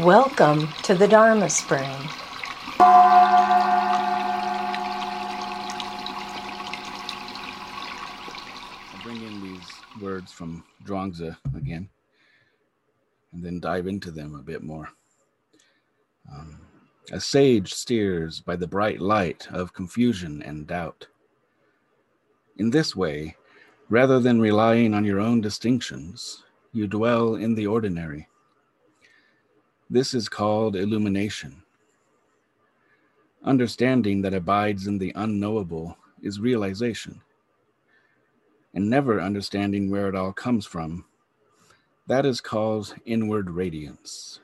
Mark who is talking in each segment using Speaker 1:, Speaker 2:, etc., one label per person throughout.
Speaker 1: Welcome to the Dharma Spring.
Speaker 2: I'll bring in these words from Zhuangzi again and then dive into them a bit more. Um, a sage steers by the bright light of confusion and doubt. In this way, rather than relying on your own distinctions, you dwell in the ordinary. This is called illumination. Understanding that abides in the unknowable is realization. And never understanding where it all comes from, that is called inward radiance.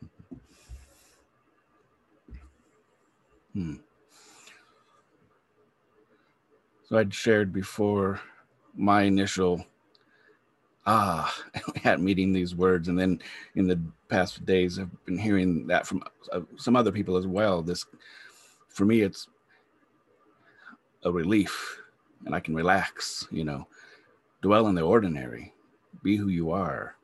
Speaker 2: hmm. So I'd shared before my initial ah at meeting these words, and then in the past days I've been hearing that from uh, some other people as well. This, for me, it's a relief, and I can relax. You know, dwell in the ordinary, be who you are.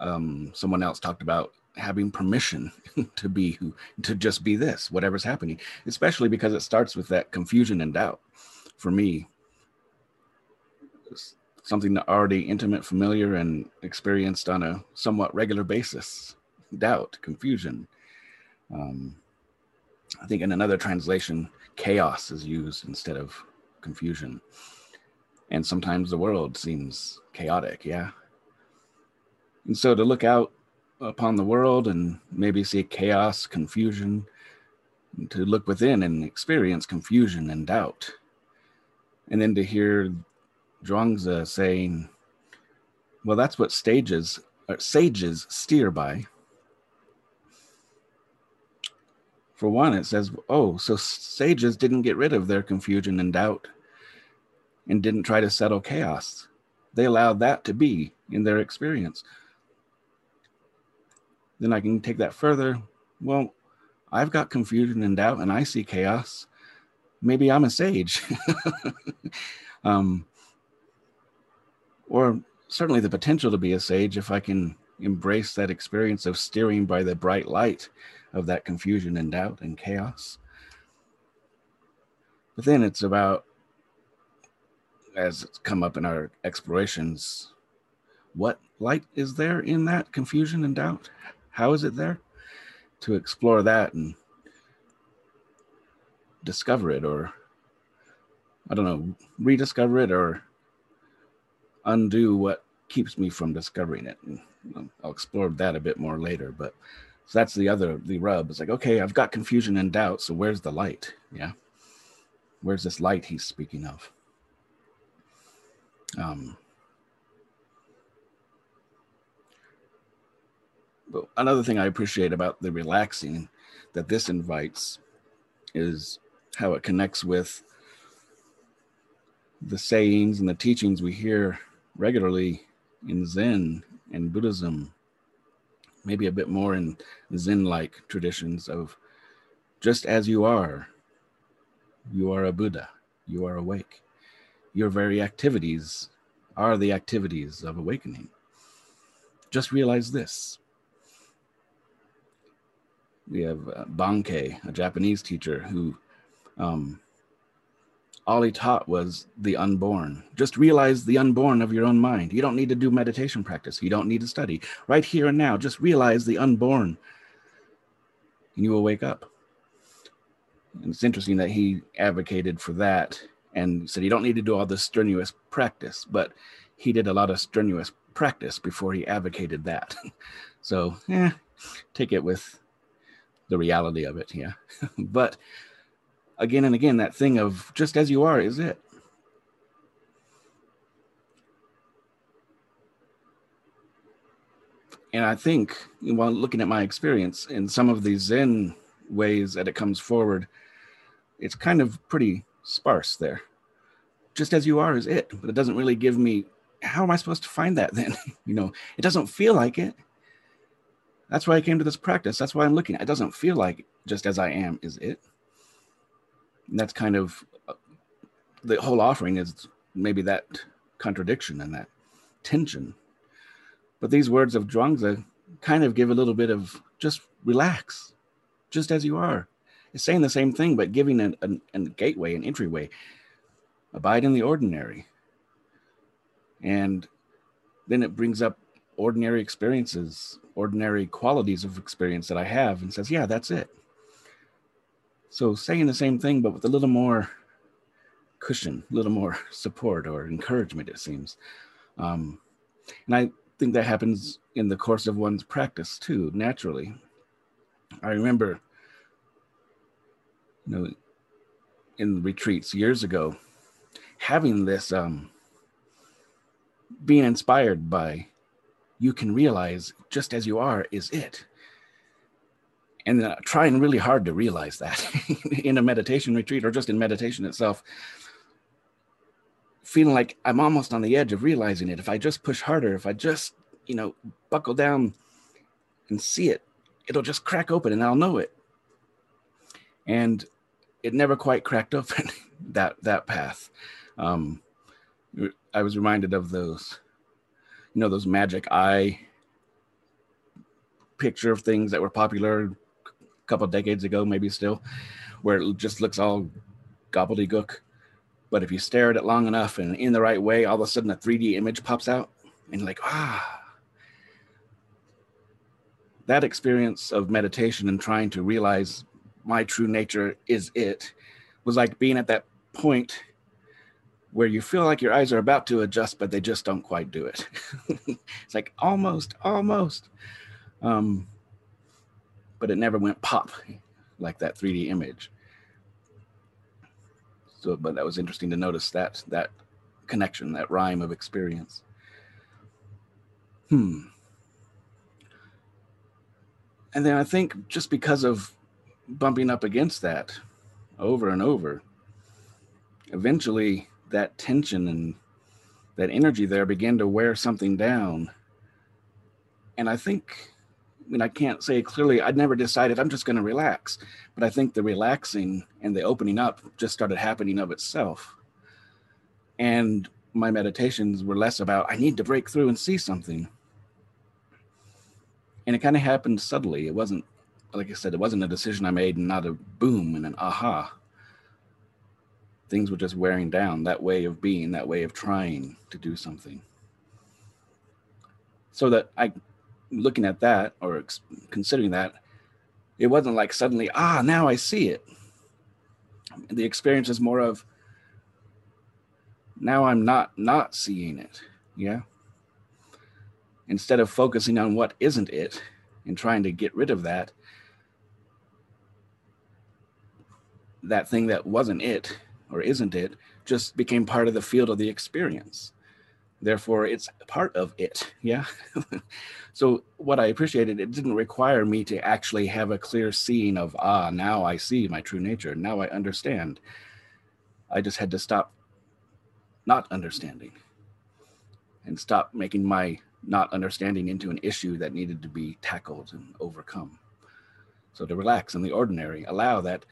Speaker 2: Um, someone else talked about having permission to be who to just be this whatever's happening especially because it starts with that confusion and doubt for me something already intimate, familiar, and experienced on a somewhat regular basis. Doubt, confusion. Um, I think in another translation, chaos is used instead of confusion. And sometimes the world seems chaotic, yeah. And so to look out upon the world and maybe see chaos, confusion, to look within and experience confusion and doubt. And then to hear Zhuangzi saying, well, that's what stages, uh, sages steer by. For one, it says, oh, so sages didn't get rid of their confusion and doubt and didn't try to settle chaos. They allowed that to be in their experience. Then I can take that further. Well, I've got confusion and doubt and I see chaos. Maybe I'm a sage. um, or certainly the potential to be a sage if I can embrace that experience of steering by the bright light of that confusion and doubt and chaos. But then it's about, as it's come up in our explorations, what light is there in that confusion and doubt? How is it there? To explore that and discover it, or I don't know, rediscover it, or undo what keeps me from discovering it. And um, I'll explore that a bit more later. But so that's the other the rub. It's like, okay, I've got confusion and doubt. So where's the light? Yeah. Where's this light he's speaking of? Um, but another thing I appreciate about the relaxing that this invites is how it connects with the sayings and the teachings we hear regularly in Zen and Buddhism, maybe a bit more in Zen like traditions of just as you are, you are a Buddha, you are awake. Your very activities are the activities of awakening. Just realize this. We have uh, Bankei, a Japanese teacher who um, all he taught was the unborn. Just realize the unborn of your own mind. You don't need to do meditation practice. You don't need to study. Right here and now, just realize the unborn, and you will wake up. And it's interesting that he advocated for that and said you don't need to do all this strenuous practice, but he did a lot of strenuous practice before he advocated that. so, yeah, take it with the reality of it, yeah. but again and again that thing of just as you are is it. And i think while looking at my experience in some of these zen ways that it comes forward it's kind of pretty sparse there. Just as you are is it but it doesn't really give me how am i supposed to find that then? You know it doesn't feel like it. That's why i came to this practice. That's why i'm looking. It doesn't feel like just as i am is it that's kind of uh, the whole offering is maybe that contradiction and that tension. But these words of Zhuangzi kind of give a little bit of just relax, just as you are. It's saying the same thing, but giving a, a, a gateway, an entryway. Abide in the ordinary. And then it brings up ordinary experiences, ordinary qualities of experience that I have, and says, yeah, that's it. So saying the same thing, but with a little more cushion, a little more support or encouragement, it seems. Um, and I think that happens in the course of one's practice too, naturally. I remember, you know, in retreats years ago, having this, um, being inspired by you can realize just as you are is it and uh, trying really hard to realize that in a meditation retreat or just in meditation itself feeling like i'm almost on the edge of realizing it. If i just push harder if i just you know buckle down and see it it'll just crack open and i'll know it. And it never quite cracked open that that path. Um, i was reminded of those you know those magic eye picture of things that were popular couple decades ago, maybe still, where it just looks all gobbledygook. But if you stare at it long enough and in the right way, all of a sudden a 3D image pops out and like, ah. That experience of meditation and trying to realize my true nature is it was like being at that point where you feel like your eyes are about to adjust, but they just don't quite do it. it's like almost, almost. Um, but it never went pop like that 3D image. So, but that was interesting to notice that that connection, that rhyme of experience. Hmm. And then I think just because of bumping up against that over and over, eventually that tension and that energy there began to wear something down. And I think, mean, I can't say clearly, I'd never decided I'm just going to relax, but I think the relaxing and the opening up just started happening of itself. And my meditations were less about, I need to break through and see something. And it kind of happened subtly. It wasn't, like I said, it wasn't a decision I made and not a boom and an aha things were just wearing down that way of being that way of trying to do something so that i looking at that or considering that it wasn't like suddenly ah now i see it. The experience is more of now i'm not not seeing it yeah instead of focusing on what isn't it and trying to get rid of that that thing that wasn't it or isn't it just became part of the field of the experience therefore it's part of it yeah so what i appreciated it didn't require me to actually have a clear seeing of ah now i see my true nature now i understand i just had to stop not understanding and stop making my not understanding into an issue that needed to be tackled and overcome so to relax in the ordinary allow that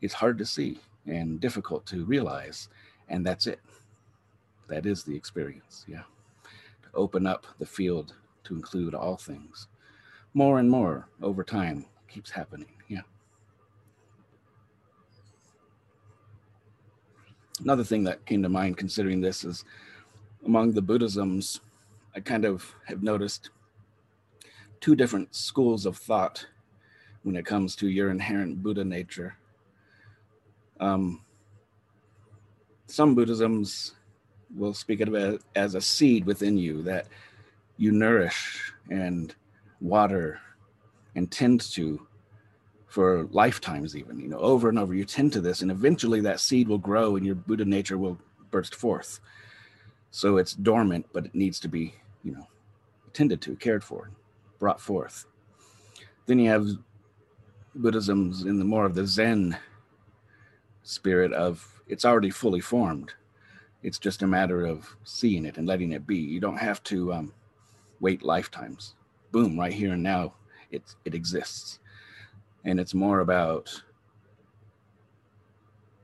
Speaker 2: it's hard to see and difficult to realize. And that's it. That is the experience. Yeah. To open up the field to include all things. More and more over time keeps happening. Yeah. Another thing that came to mind considering this is among the Buddhisms, I kind of have noticed two different schools of thought when it comes to your inherent Buddha nature um, some Buddhisms will speak of it as a seed within you that you nourish and water and tend to for lifetimes, even, you know, over and over. You tend to this, and eventually that seed will grow and your Buddha nature will burst forth. So it's dormant, but it needs to be, you know, tended to, cared for, brought forth. Then you have Buddhisms in the more of the Zen spirit of it's already fully formed. It's just a matter of seeing it and letting it be. You don't have to um, wait lifetimes. Boom, right here and now, it it exists, and it's more about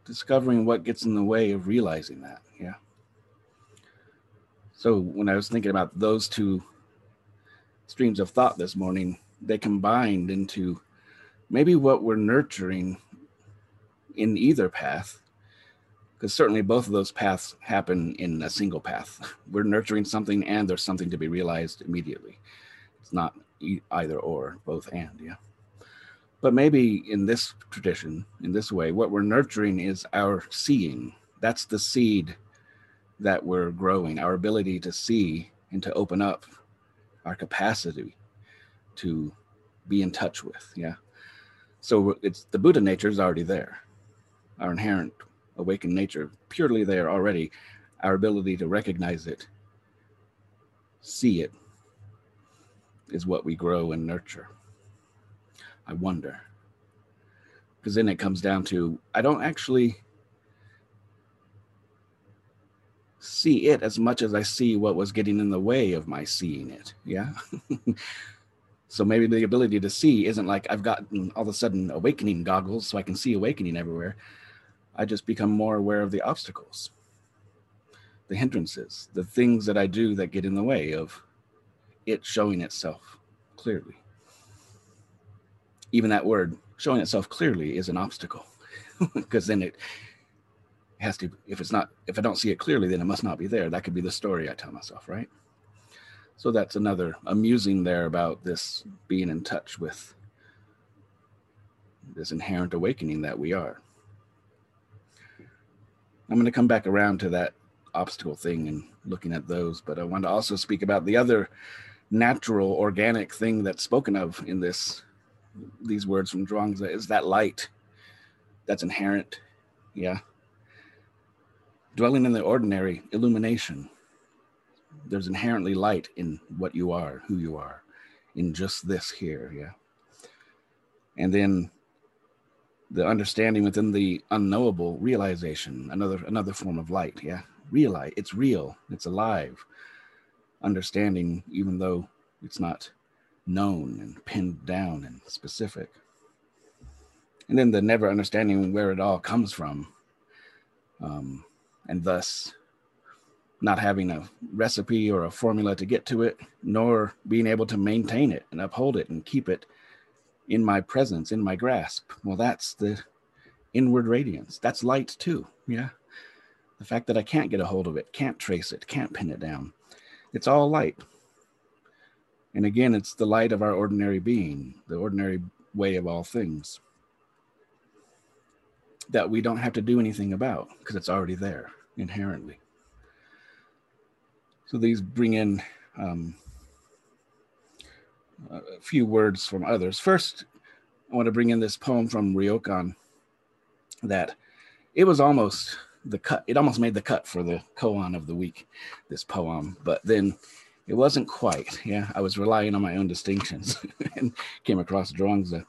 Speaker 2: discovering what gets in the way of realizing that. Yeah. So when I was thinking about those two streams of thought this morning, they combined into maybe what we're nurturing in either path because certainly both of those paths happen in a single path. We're nurturing something and there's something to be realized immediately. It's not either or, both and, yeah. But maybe in this tradition, in this way, what we're nurturing is our seeing. That's the seed that we're growing, our ability to see and to open up our capacity to be in touch with, yeah. So it's the Buddha nature is already there. Our inherent awakened nature purely there already. Our ability to recognize it, see it, is what we grow and nurture. I wonder. Because then it comes down to I don't actually see it as much as I see what was getting in the way of my seeing it. Yeah. so maybe the ability to see isn't like I've gotten all of a sudden awakening goggles so I can see awakening everywhere. I just become more aware of the obstacles, the hindrances, the things that I do that get in the way of it showing itself clearly. Even that word, showing itself clearly, is an obstacle because then it has to, if it's not, if I don't see it clearly, then it must not be there. That could be the story I tell myself, right? So that's another amusing there about this being in touch with this inherent awakening that we are. I'm going to come back around to that obstacle thing and looking at those, but I want to also speak about the other natural, organic thing that's spoken of in this these words from Zhuangzi is that light that's inherent. Yeah. Dwelling in the ordinary, illumination. There's inherently light in what you are, who you are, in just this here. Yeah. And then the understanding within the unknowable realization another another form of light yeah. Realize it's real it's alive. Understanding even though it's not known and pinned down and specific. And then the never understanding where it all comes from um, and thus not having a recipe or a formula to get to it nor being able to maintain it and uphold it and keep it in my presence, in my grasp. Well, that's the inward radiance. That's light too. Yeah. The fact that I can't get a hold of it, can't trace it, can't pin it down. It's all light. And again, it's the light of our ordinary being, the ordinary way of all things that we don't have to do anything about because it's already there inherently. So these bring in um, a few words from others. First, I want to bring in this poem from Ryokan that it was almost the cut, it almost made the cut for the koan of the week, this poem, but then it wasn't quite. Yeah, I was relying on my own distinctions and came across Zhuangzi.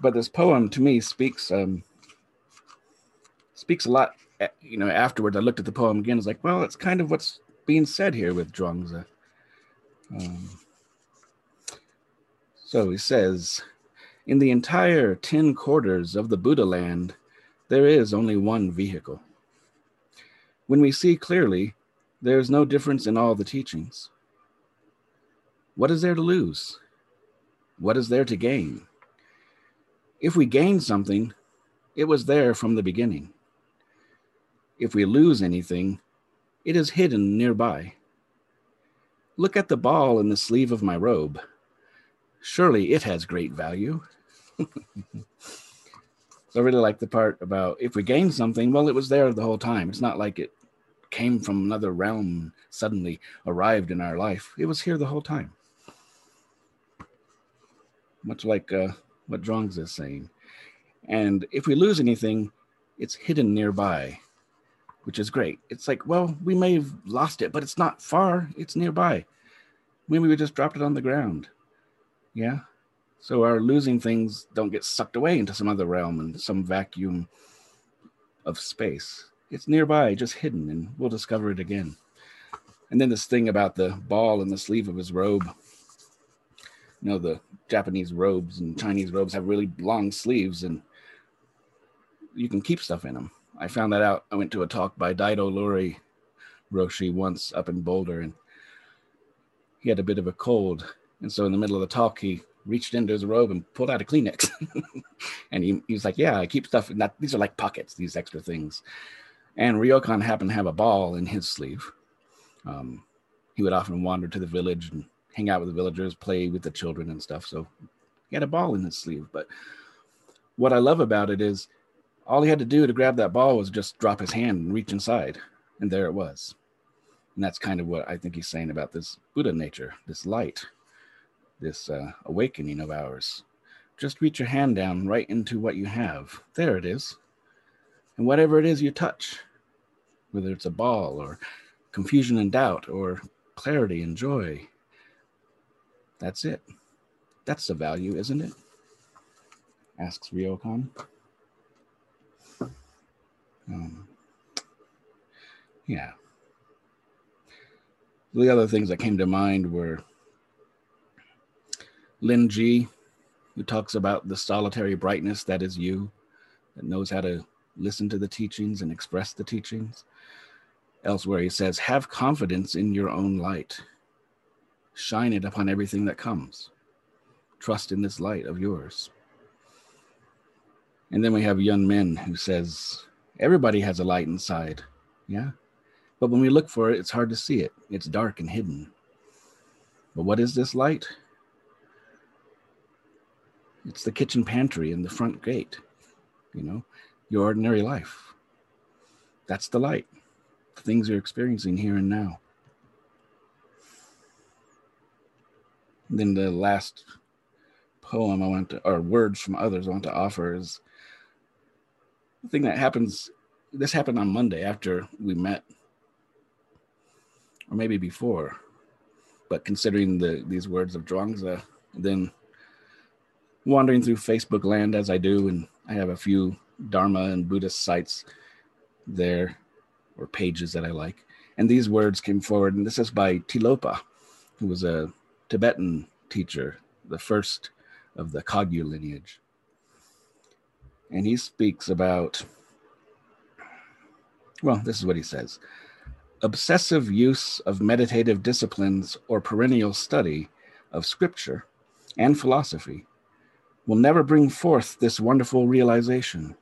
Speaker 2: But this poem to me speaks um, speaks a lot. Eh, you know, afterwards I looked at the poem again. It's like, well, it's kind of what's being said here with Zhuangzi. Um, so he says, in the entire 10 quarters of the Buddha land, there is only one vehicle. When we see clearly, there is no difference in all the teachings. What is there to lose? What is there to gain? If we gain something, it was there from the beginning. If we lose anything, it is hidden nearby. Look at the ball in the sleeve of my robe. Surely it has great value. so I really like the part about if we gain something, well, it was there the whole time. It's not like it came from another realm, suddenly arrived in our life. It was here the whole time. Much like uh, what Zhuangzi is saying. And if we lose anything, it's hidden nearby, which is great. It's like, well, we may have lost it, but it's not far, it's nearby. Maybe we just dropped it on the ground. Yeah. So our losing things don't get sucked away into some other realm and some vacuum of space. It's nearby, just hidden, and we'll discover it again. And then this thing about the ball in the sleeve of his robe. You know, the Japanese robes and Chinese robes have really long sleeves, and you can keep stuff in them. I found that out. I went to a talk by Daido Loori Roshi once up in Boulder, and he had a bit of a cold And so in the middle of the talk, he reached into his robe and pulled out a Kleenex. and he, he was like, Yeah, I keep stuff. Not, these are like pockets, these extra things. And Ryokan happened to have a ball in his sleeve. Um, he would often wander to the village and hang out with the villagers, play with the children and stuff. So he had a ball in his sleeve. But what I love about it is all he had to do to grab that ball was just drop his hand and reach inside. And there it was. And that's kind of what I think he's saying about this Buddha nature, this light, this uh, awakening of ours. Just reach your hand down right into what you have. There it is. And whatever it is you touch, whether it's a ball or confusion and doubt or clarity and joy, that's it. That's the value, isn't it? Asks Ryokan. Um, yeah. The other things that came to mind were Lin Ji, who talks about the solitary brightness that is you, that knows how to listen to the teachings and express the teachings. Elsewhere, he says, Have confidence in your own light, shine it upon everything that comes. Trust in this light of yours. And then we have Yunmen who says, Everybody has a light inside. Yeah. But when we look for it, it's hard to see it. It's dark and hidden. But what is this light? It's the kitchen pantry and the front gate, you know, your ordinary life. That's the light, the things you're experiencing here and now. And then the last poem I want to, or words from others I want to offer is the thing that happens. This happened on Monday after we met, or maybe before. But considering the these words of Zhuangzi, then wandering through Facebook land as I do, and I have a few Dharma and Buddhist sites there or pages that I like. And these words came forward, and this is by Tilopa, who was a Tibetan teacher, the first of the Kagyu lineage. And he speaks about, well, this is what he says obsessive use of meditative disciplines or perennial study of scripture and philosophy will never bring forth this wonderful realization,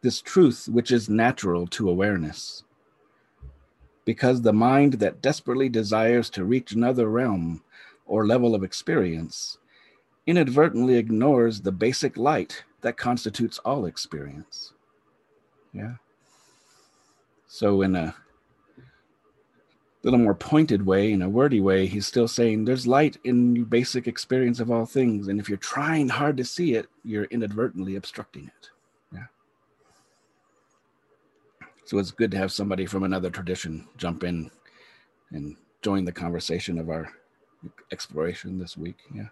Speaker 2: this truth which is natural to awareness. Because the mind that desperately desires to reach another realm or level of experience inadvertently ignores the basic light that constitutes all experience. Yeah. So, in a little more pointed way, in a wordy way, he's still saying there's light in basic experience of all things. And if you're trying hard to see it, you're inadvertently obstructing it. Yeah. So it's good to have somebody from another tradition jump in and join the conversation of our exploration this week. Yeah.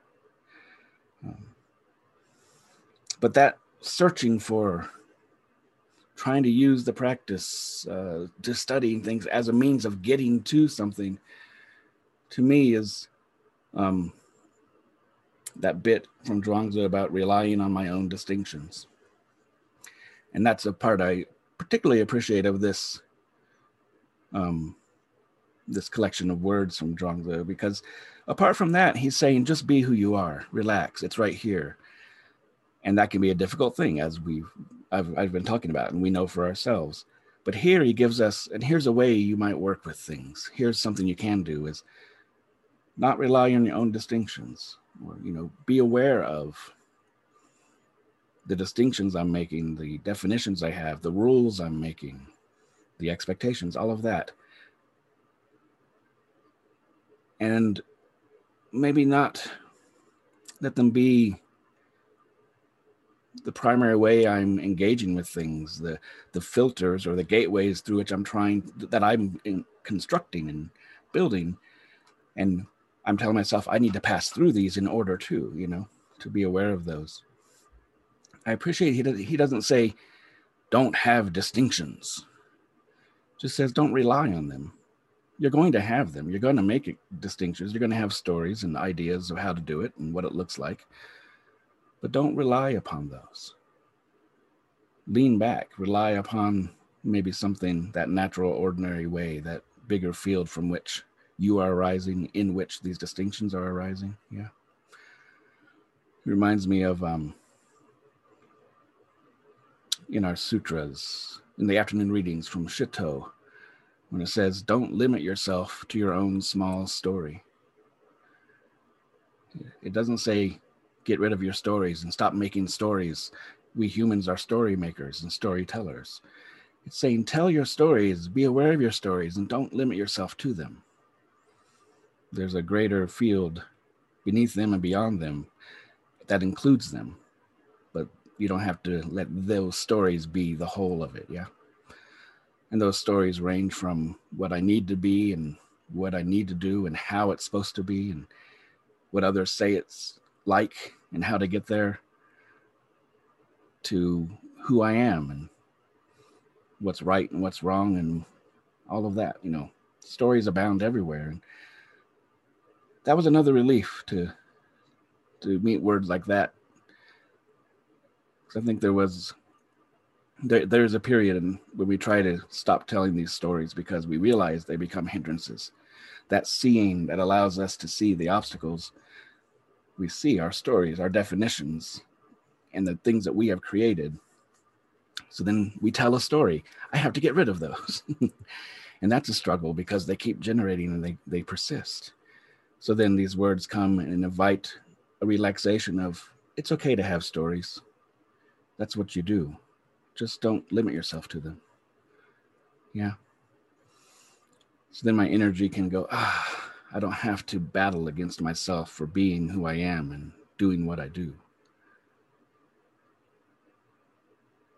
Speaker 2: Um, but that searching for trying to use the practice uh, to studying things as a means of getting to something to me is um, that bit from Zhuangzi about relying on my own distinctions. And that's a part I particularly appreciate of this um, this collection of words from Zhuangzi because apart from that, he's saying just be who you are, relax, it's right here. And that can be a difficult thing as we've I've, I've been talking about and we know for ourselves. But here he gives us, and here's a way you might work with things. Here's something you can do is not rely on your own distinctions or, you know, be aware of the distinctions I'm making, the definitions I have, the rules I'm making, the expectations, all of that. And maybe not let them be the primary way I'm engaging with things, the the filters or the gateways through which I'm trying that I'm in, constructing and building, and I'm telling myself I need to pass through these in order to, you know, to be aware of those. I appreciate he he doesn't say don't have distinctions. Just says don't rely on them. You're going to have them. You're going to make distinctions. You're going to have stories and ideas of how to do it and what it looks like but don't rely upon those. Lean back, rely upon maybe something, that natural, ordinary way, that bigger field from which you are arising, in which these distinctions are arising. Yeah. It reminds me of um, in our sutras, in the afternoon readings from Shitou, when it says, Don't limit yourself to your own small story. It doesn't say, Get rid of your stories and stop making stories. We humans are story makers and storytellers. It's saying, Tell your stories, be aware of your stories, and don't limit yourself to them. There's a greater field beneath them and beyond them that includes them. But you don't have to let those stories be the whole of it. Yeah. And those stories range from what I need to be and what I need to do and how it's supposed to be and what others say it's like and how to get there to who I am and what's right and what's wrong and all of that. You know, stories abound everywhere. And that was another relief to to meet words like that. I think there was there, there's a period in, when we try to stop telling these stories because we realize they become hindrances. That seeing that allows us to see the obstacles, we see our stories, our definitions, and the things that we have created. So then we tell a story. I have to get rid of those. and that's a struggle because they keep generating and they, they persist. So then these words come and invite a relaxation of it's okay to have stories. That's what you do. Just don't limit yourself to them. Yeah. So then my energy can go, ah, I don't have to battle against myself for being who I am and doing what I do.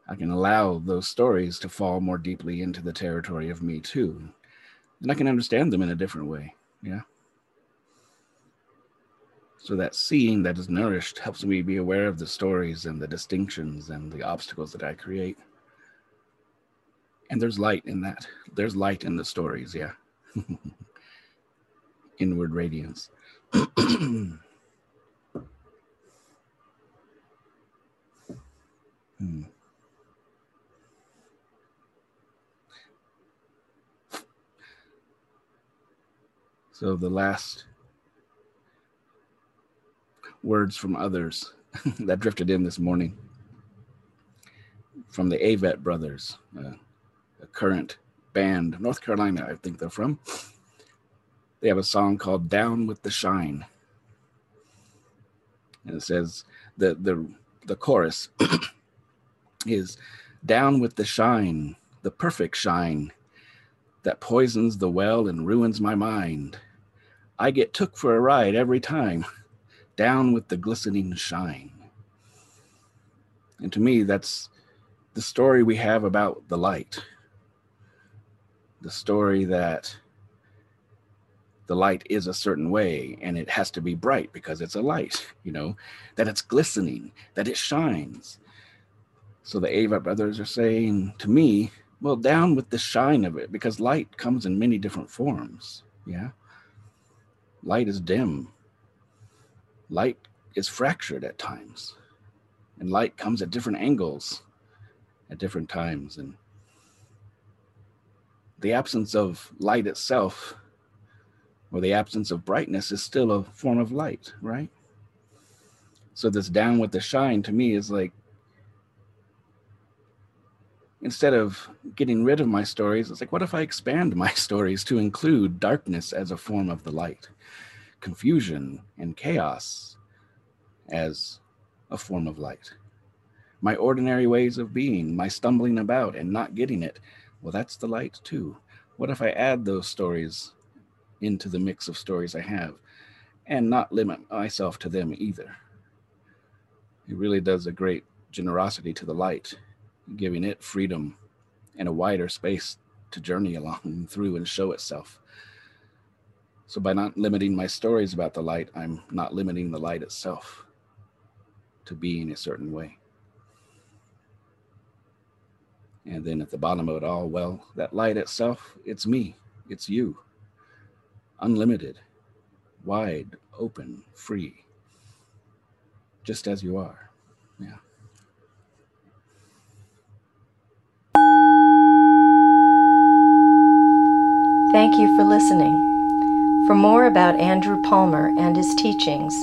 Speaker 2: I can allow those stories to fall more deeply into the territory of me too. And I can understand them in a different way. Yeah. So that seeing that is nourished helps me be aware of the stories and the distinctions and the obstacles that I create. And there's light in that. There's light in the stories, yeah. Inward radiance. hmm. So the last words from others that drifted in this morning from the Avett brothers, uh, a current band, North Carolina, I think they're from. They have a song called "Down with the Shine," and it says the the the chorus is "Down with the shine, the perfect shine." That poisons the well and ruins my mind. I get took for a ride every time down with the glistening shine. And to me, that's the story we have about the light. The story that the light is a certain way and it has to be bright because it's a light, you know, that it's glistening, that it shines. So the Avett brothers are saying to me, well, down with the shine of it because light comes in many different forms. Yeah. Light is dim, light is fractured at times and light comes at different angles at different times and the absence of light itself or the absence of brightness is still a form of light right so this down with the shine to me is like instead of getting rid of my stories it's like what if i expand my stories to include darkness as a form of the light confusion and chaos as a form of light. My ordinary ways of being, my stumbling about and not getting it, well, that's the light too. What if I add those stories into the mix of stories I have and not limit myself to them either? It really does a great generosity to the light, giving it freedom and a wider space to journey along through and show itself. So by not limiting my stories about the light, I'm not limiting the light itself to being a certain way. And then at the bottom of it all, well, that light itself, it's me, it's you. Unlimited, wide, open, free, just as you are. Yeah.
Speaker 1: Thank you for listening. For more about Andrew Palmer and his teachings,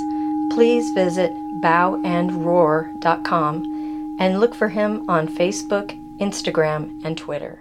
Speaker 1: please visit bowandroar.com and look for him on Facebook, Instagram, and Twitter.